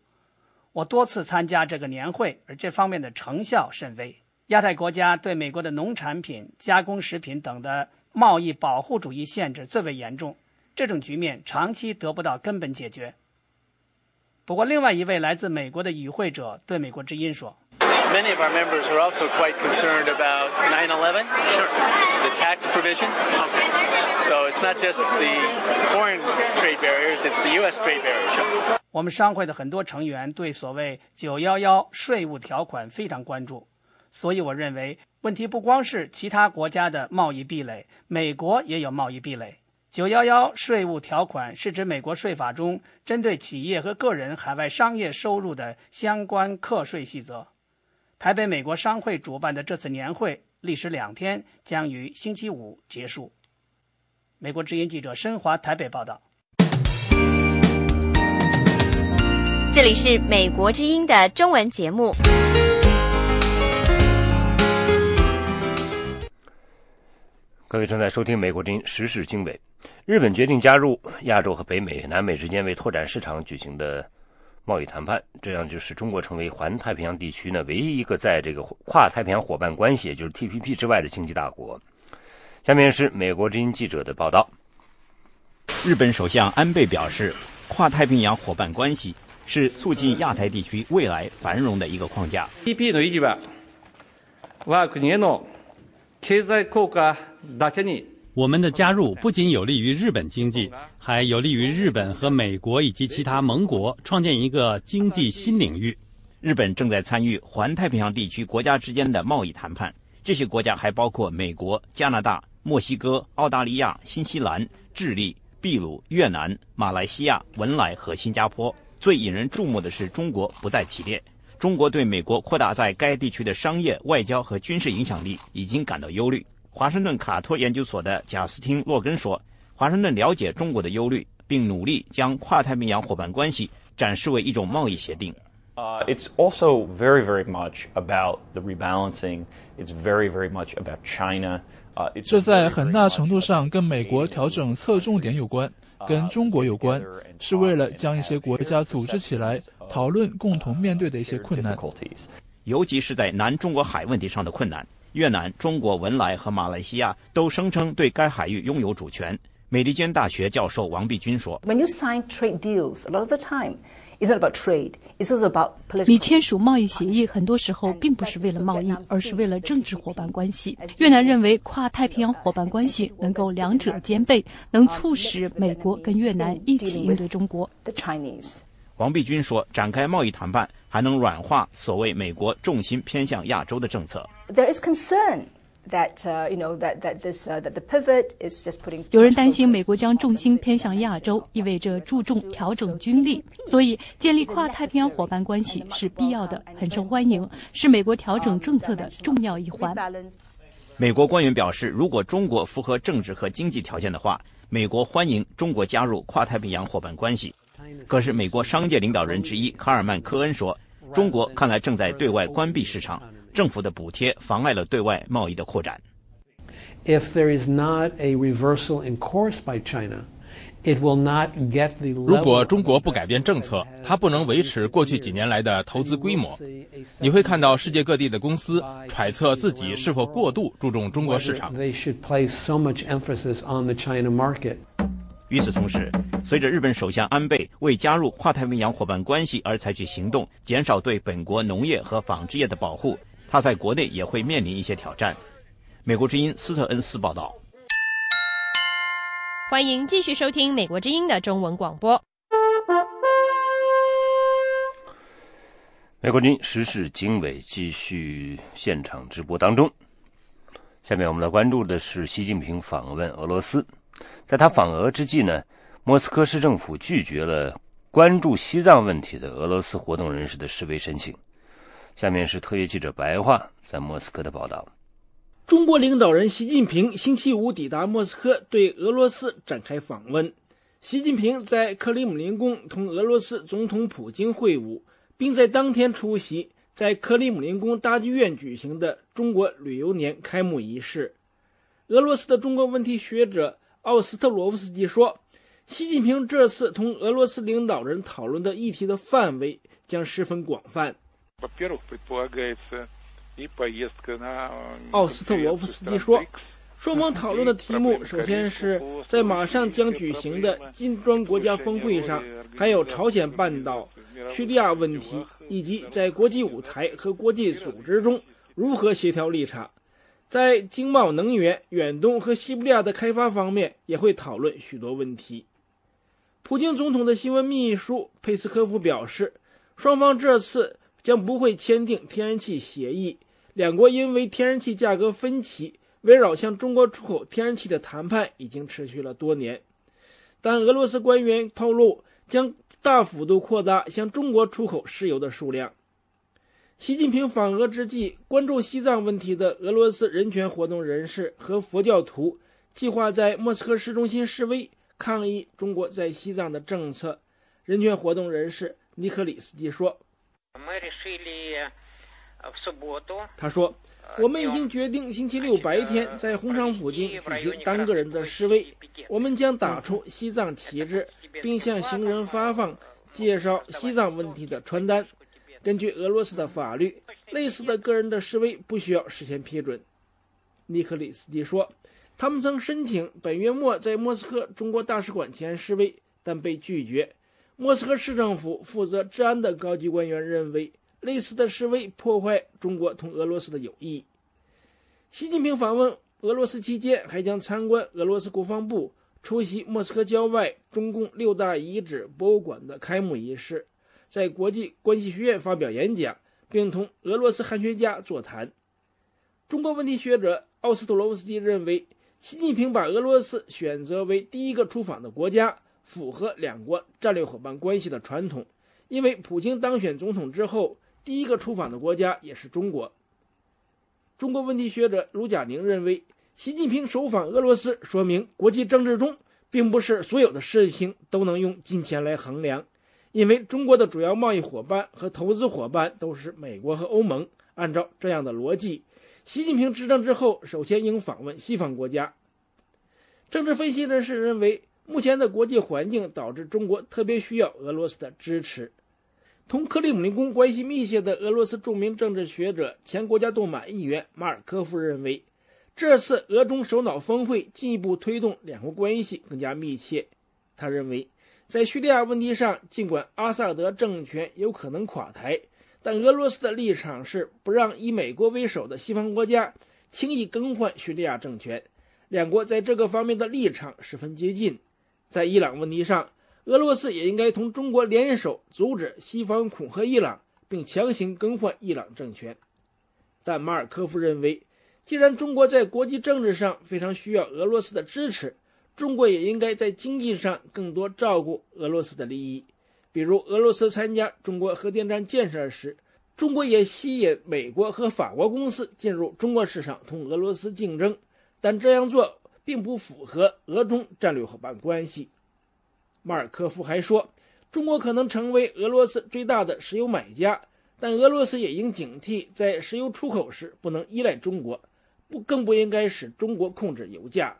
我多次参加这个年会，而这方面的成效甚微。亚太国家对美国的农产品、加工食品等的贸易保护主义限制最为严重，这种局面长期得不到根本解决。不过，另外一位来自美国的与会者对美国之音说。Many of our members are also quite concerned about 9/11, sure. the tax provision. Okay. So it's not just the foreign trade barriers; it's the U.S. trade barriers. Sure. 我们商会的很多成员对所谓“九幺幺”税务条款非常关注，所以我认为问题不光是其他国家的贸易壁垒，美国也有贸易壁垒。九幺幺税务条款是指美国税法中针对企业和个人海外商业收入的相关课税细则。台北美国商会主办的这次年会历时两天，将于星期五结束。美国之音记者申华台北报道。这里是美国之音的中文节目。各位正在收听美国之音时事经纬。日本决定加入亚洲和北美、南美之间为拓展市场举行的。贸易谈判，这样就使中国成为环太平洋地区呢唯一一个在这个跨太平洋伙伴关系，也就是 TPP 之外的经济大国。下面是美国之音记者的报道。日本首相安倍表示，跨太平洋伙伴关系是促进亚太地区未来繁荣的一个框架。TPP の意義は我が国への経済効果だけに。 我们的加入不仅有利于日本经济，还有利于日本和美国以及其他盟国创建一个经济新领域。日本正在参与环太平洋地区国家之间的贸易谈判，这些国家还包括美国、加拿大、墨西哥、澳大利亚、新西兰、智利、秘鲁、越南、马来西亚、文莱和新加坡。最引人注目的是，中国不在其列。中国对美国扩大在该地区的商业、外交和军事影响力已经感到忧虑。华盛顿卡托研究所的贾斯汀·洛根说：“华盛顿了解中国的忧虑，并努力将跨太平洋伙伴关系展示为一种贸易协定。” Uh, it's also very, very much about the rebalancing. It's very, very much about China. 这在很大程度上跟美国调整侧重点有关，跟中国有关，是为了将一些国家组织起来讨论共同面对的一些困难，尤其是在南中国海问题上的困难。越南、中国、文莱和马来西亚都声称对该海域拥有主权。美利坚大学教授王碧君说：“When you sign trade deals, a lot of the time, it's not about trade. It's also about political.” 你签署贸易协议，很多时候并不是为了贸易，而是为了政治伙伴关系。越南认为跨太平洋伙伴关系能够两者兼备，能促使美国跟越南一起应对中国。The Chinese. 王碧君说：“展开贸易谈判还能软化所谓美国重心偏向亚洲的政策。” There is concern that you know that that this that the pivot is just putting. 有人担心美国将重心偏向亚洲，意味着注重调整军力，所以建立跨太平洋伙伴关系是必要的，很受欢迎，是美国调整政策的重要一环。美国官员表示，如果中国符合政治和经济条件的话，美国欢迎中国加入跨太平洋伙伴关系。可是，美国商界领导人之一卡尔曼·科恩说：“中国看来正在对外关闭市场，政府的补贴妨碍了对外贸易的扩展。” If there is not a reversal in course by China, it will not get the. 如果中国不改变政策，它不能维持过去几年来的投资规模。你会看到世界各地的公司揣测自己是否过度注重中国市场。They should place so much emphasis on the China market. 与此同时，随着日本首相安倍为加入跨太平洋伙伴关系而采取行动，减少对本国农业和纺织业的保护，他在国内也会面临一些挑战。美国之音斯特恩斯报道。欢迎继续收听美国之音的中文广播。美国之音时事经纬继续现场直播当中。下面我们来关注的是习近平访问俄罗斯。在他访俄之际呢，莫斯科市政府拒绝了关注西藏问题的俄罗斯活动人士的示威申请。下面是特约记者白桦在莫斯科的报道。中国领导人习近平星期五抵达莫斯科，对俄罗斯展开访问。习近平在克里姆林宫同俄罗斯总统普京会晤，并在当天出席在克里姆林宫大剧院举行的中国旅游年开幕仪式。俄罗斯的中国问题学者。奥斯特罗夫斯基说：“习近平这次同俄罗斯领导人讨论的议题的范围将十分广泛。”奥斯特罗夫斯基说：“双方讨论的题目，首先是在马上将举行的金砖国家峰会上，还有朝鲜半岛、叙利亚问题，以及在国际舞台和国际组织中如何协调立场。”在经贸、能源、远东和西伯利亚的开发方面，也会讨论许多问题。普京总统的新闻秘书佩斯科夫表示，双方这次将不会签订天然气协议。两国因为天然气价格分歧，围绕向中国出口天然气的谈判已经持续了多年。但俄罗斯官员透露，将大幅度扩大向中国出口石油的数量。习近平访俄之际，关注西藏问题的俄罗斯人权活动人士和佛教徒计划在莫斯科市中心示威，抗议中国在西藏的政策。人权活动人士尼克里斯基说：“他说，我们已经决定星期六白天在红场附近举行单个人的示威，我们将打出西藏旗帜，并向行人发放介绍西藏问题的传单。”根据俄罗斯的法律，类似的个人的示威不需要事先批准。尼克里斯基说，他们曾申请本月末在莫斯科中国大使馆前示威，但被拒绝。莫斯科市政府负责治安的高级官员认为，类似的示威破坏中国同俄罗斯的友谊。习近平访问俄罗斯期间，还将参观俄罗斯国防部，出席莫斯科郊外中共六大遗址博物馆的开幕仪式。在国际关系学院发表演讲，并同俄罗斯汉学家座谈。中国问题学者奥斯特罗夫斯基认为，习近平把俄罗斯选择为第一个出访的国家，符合两国战略伙伴关系的传统。因为普京当选总统之后，第一个出访的国家也是中国。中国问题学者卢贾宁认为，习近平首访俄罗斯，说明国际政治中并不是所有的事情都能用金钱来衡量。因为中国的主要贸易伙伴和投资伙伴都是美国和欧盟，按照这样的逻辑，习近平执政之后，首先应访问西方国家。政治分析人士认为，目前的国际环境导致中国特别需要俄罗斯的支持。同克里姆林宫关系密切的俄罗斯著名政治学者、前国家杜马议员马尔科夫认为，这次俄中首脑峰会进一步推动两国关系更加密切。他认为，在叙利亚问题上，尽管阿萨德政权有可能垮台，但俄罗斯的立场是不让以美国为首的西方国家轻易更换叙利亚政权。两国在这个方面的立场十分接近。在伊朗问题上，俄罗斯也应该同中国联手阻止西方恐吓伊朗，并强行更换伊朗政权。但马尔科夫认为，既然中国在国际政治上非常需要俄罗斯的支持，中国也应该在经济上更多照顾俄罗斯的利益。比如，俄罗斯参加中国核电站建设时，中国也吸引美国和法国公司进入中国市场，同俄罗斯竞争。但这样做。并不符合俄中战略伙伴关系。马尔科夫还说，中国可能成为俄罗斯最大的石油买家，但俄罗斯也应警惕，在石油出口时不能依赖中国，不更不应该使中国控制油价。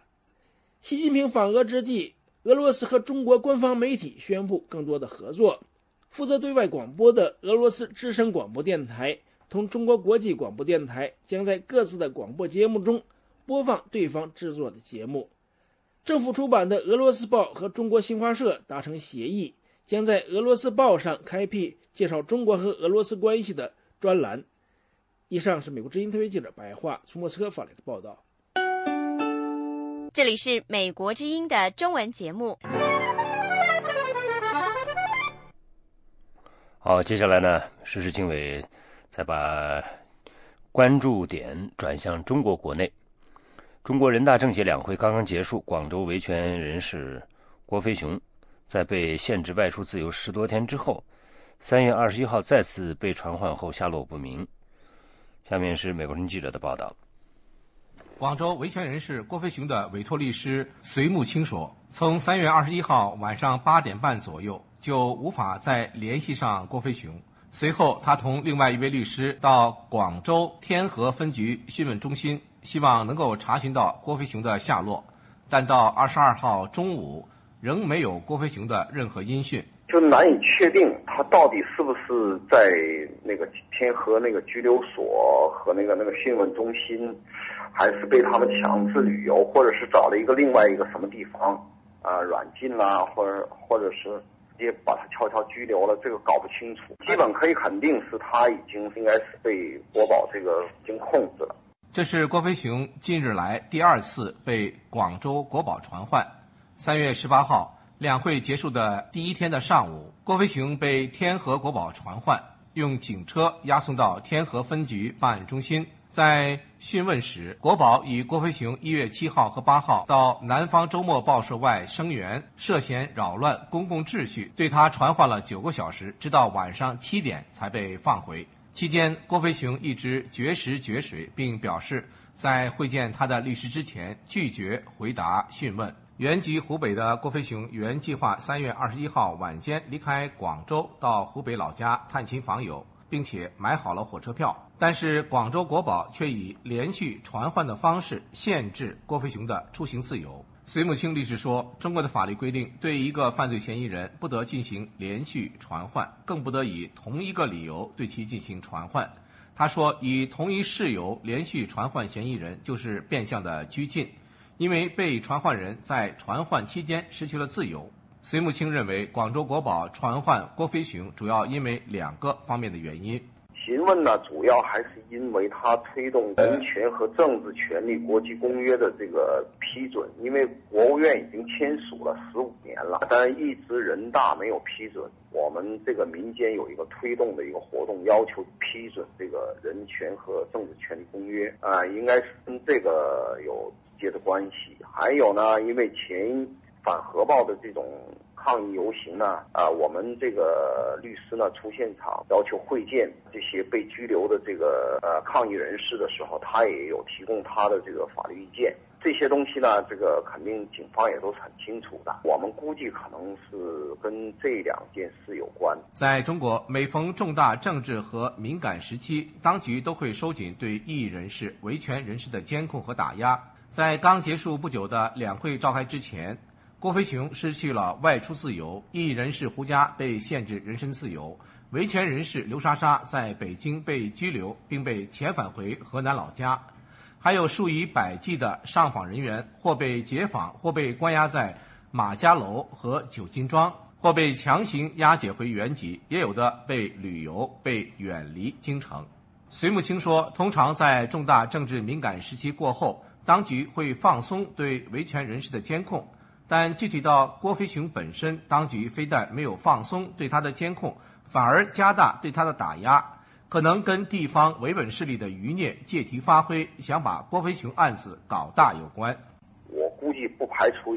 习近平访俄之际，俄罗斯和中国官方媒体宣布更多的合作。负责对外广播的俄罗斯之声广播电台同中国国际广播电台将在各自的广播节目中。播放对方制作的节目。政府出版的《俄罗斯报》和中国新华社达成协议，将在《俄罗斯报》上开辟介绍中国和俄罗斯关系的专栏。以上是美国之音特别记者白桦从莫斯科发来的报道。这里是美国之音的中文节目。好，接下来呢，时事经纬再把关注点转向中国国内。中国人大政协两会刚刚结束，广州维权人士郭飞雄在被限制外出自由十多天之后，三月二十一号再次被传唤后下落不明。下面是美国人记者的报道。广州维权人士郭飞雄的委托律师隋木青说：“从三月二十一号晚上八点半左右就无法再联系上郭飞雄，随后他同另外一位律师到广州天河分局讯问中心。”希望能够查询到郭飞雄的下落，但到二十二号中午仍没有郭飞雄的任何音讯，就难以确定他到底是不是在那个天河那个拘留所和那个那个讯问中心，还是被他们强制旅游，或者是找了一个另外一个什么地方啊软禁啦，或者或者是直接把他悄悄拘留了，这个搞不清楚。基本可以肯定是他已经应该是被国宝这个已经控制了。这是郭飞雄近日来第二次被广州国保传唤。三月十八号，两会结束的第一天的上午，郭飞雄被天河国保传唤，用警车押送到天河分局办案中心。在讯问时，国保以郭飞雄一月七号和八号到南方周末报社外声援，涉嫌扰乱公共秩序，对他传唤了九个小时，直到晚上七点才被放回。期间，郭飞雄一直绝食绝水，并表示在会见他的律师之前拒绝回答讯问。原籍湖北的郭飞雄原计划三月二十一号晚间离开广州到湖北老家探亲访友，并且买好了火车票，但是广州国保却以连续传唤的方式限制郭飞雄的出行自由。隋木青律师说：“中国的法律规定，对一个犯罪嫌疑人不得进行连续传唤，更不得以同一个理由对其进行传唤。”他说：“以同一事由连续传唤嫌疑人，就是变相的拘禁，因为被传唤人在传唤期间失去了自由。”隋木青认为，广州国宝传唤郭飞雄主要因为两个方面的原因。询问呢，主要还是因为他推动人权和政治权利国际公约的这个批准，因为国务院已经签署了十五年了，但一直人大没有批准。我们这个民间有一个推动的一个活动，要求批准这个人权和政治权利公约啊，应该是跟这个有直接的关系。还有呢，因为前反核爆的这种。抗议游行呢？啊，我们这个律师呢出现场要求会见这些被拘留的这个呃抗议人士的时候，他也有提供他的这个法律意见。这些东西呢，这个肯定警方也都是很清楚的。我们估计可能是跟这两件事有关。在中国，每逢重大政治和敏感时期，当局都会收紧对异议人士、维权人士的监控和打压。在刚结束不久的两会召开之前。郭飞雄失去了外出自由，异议人士胡佳被限制人身自由，维权人士刘莎莎在北京被拘留，并被遣返回河南老家，还有数以百计的上访人员或被解访，或被关押在马家楼和九金庄，或被强行押解回原籍，也有的被旅游，被远离京城。隋木青说：“通常在重大政治敏感时期过后，当局会放松对维权人士的监控。”但具体到郭飞雄本身，当局非但没有放松对他的监控，反而加大对他的打压，可能跟地方维稳势力的余孽借题发挥，想把郭飞雄案子搞大有关。我估计不排除。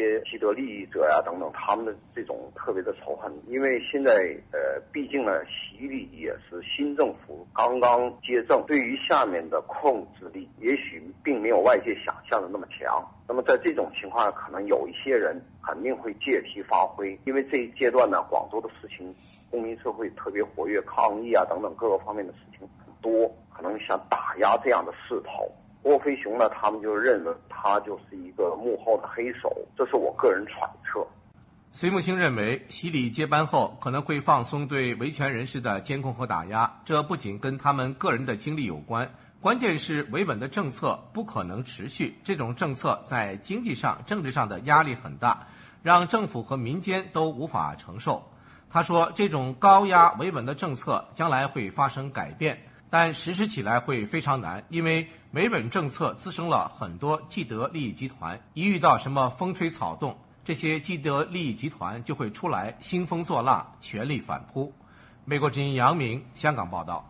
些既得利益者呀，等等，他们的这种特别的仇恨，因为现在呃，毕竟呢，习力也是新政府刚刚接政，对于下面的控制力，也许并没有外界想象的那么强。那么在这种情况下，可能有一些人肯定会借题发挥，因为这一阶段呢，广州的事情，公民社会特别活跃，抗议啊等等各个方面的事情很多，可能想打压这样的势头。郭飞雄呢，他们就认为他就是一个幕后的黑手，这是我个人揣测。隋木青认为，习李接班后可能会放松对维权人士的监控和打压，这不仅跟他们个人的经历有关，关键是维稳的政策不可能持续，这种政策在经济上、政治上的压力很大，让政府和民间都无法承受。他说，这种高压维稳的政策将来会发生改变。但实施起来会非常难，因为维稳政策滋生了很多既得利益集团，一遇到什么风吹草动，这些既得利益集团就会出来兴风作浪，全力反扑。美国之音杨明香港报道。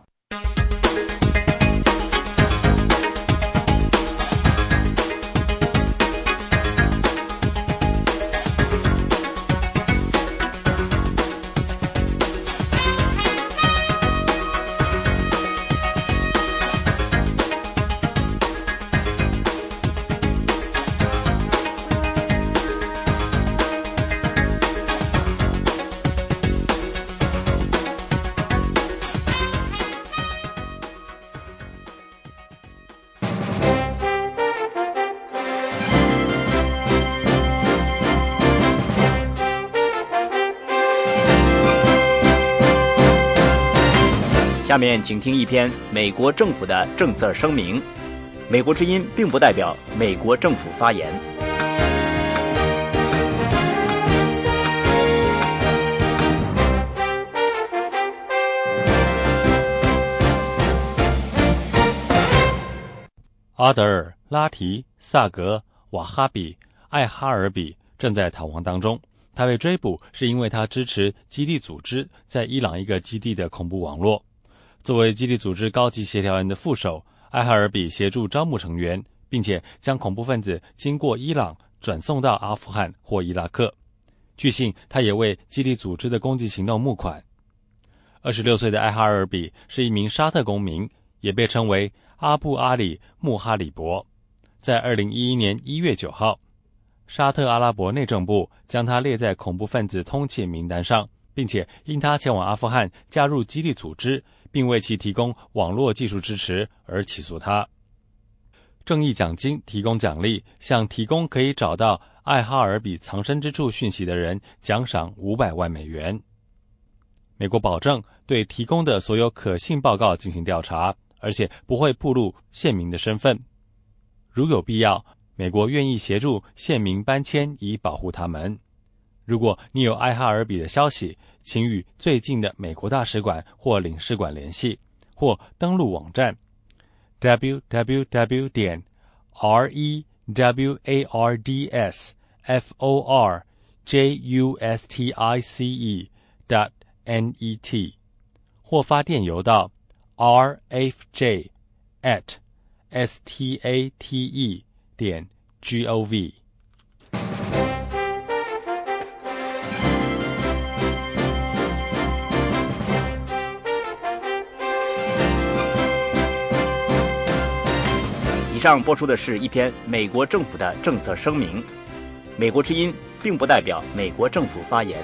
面请听一篇美国政府的政策声明。美国之音并不代表美国政府发言。阿德尔、拉提、萨格、瓦哈比、艾哈尔比正在逃亡当中。他被追捕是因为他支持基地组织在伊朗一个基地的恐怖网络。作为基地组织高级协调员的副手，艾哈尔比协助招募成员，并且将恐怖分子经过伊朗转送到阿富汗或伊拉克。据信，他也为基地组织的攻击行动募款。二十六岁的艾哈尔比是一名沙特公民，也被称为阿布阿里穆哈里博。在二零一一年一月九号，沙特阿拉伯内政部将他列在恐怖分子通缉名单上，并且因他前往阿富汗加入基地组织。并为其提供网络技术支持而起诉他。正义奖金提供奖励，向提供可以找到艾哈尔比藏身之处讯息的人奖赏五百万美元。美国保证对提供的所有可信报告进行调查，而且不会暴露县民的身份。如有必要，美国愿意协助县民搬迁以保护他们。如果你有艾哈尔比的消息，请与最近的美国大使馆或领事馆联系，或登录网站 www 点 r e w a r d s f o r j u s t i c e dot n e t，或发电邮到 r f j at s t a t e 点 g o v。上播出的是一篇美国政府的政策声明。美国之音并不代表美国政府发言。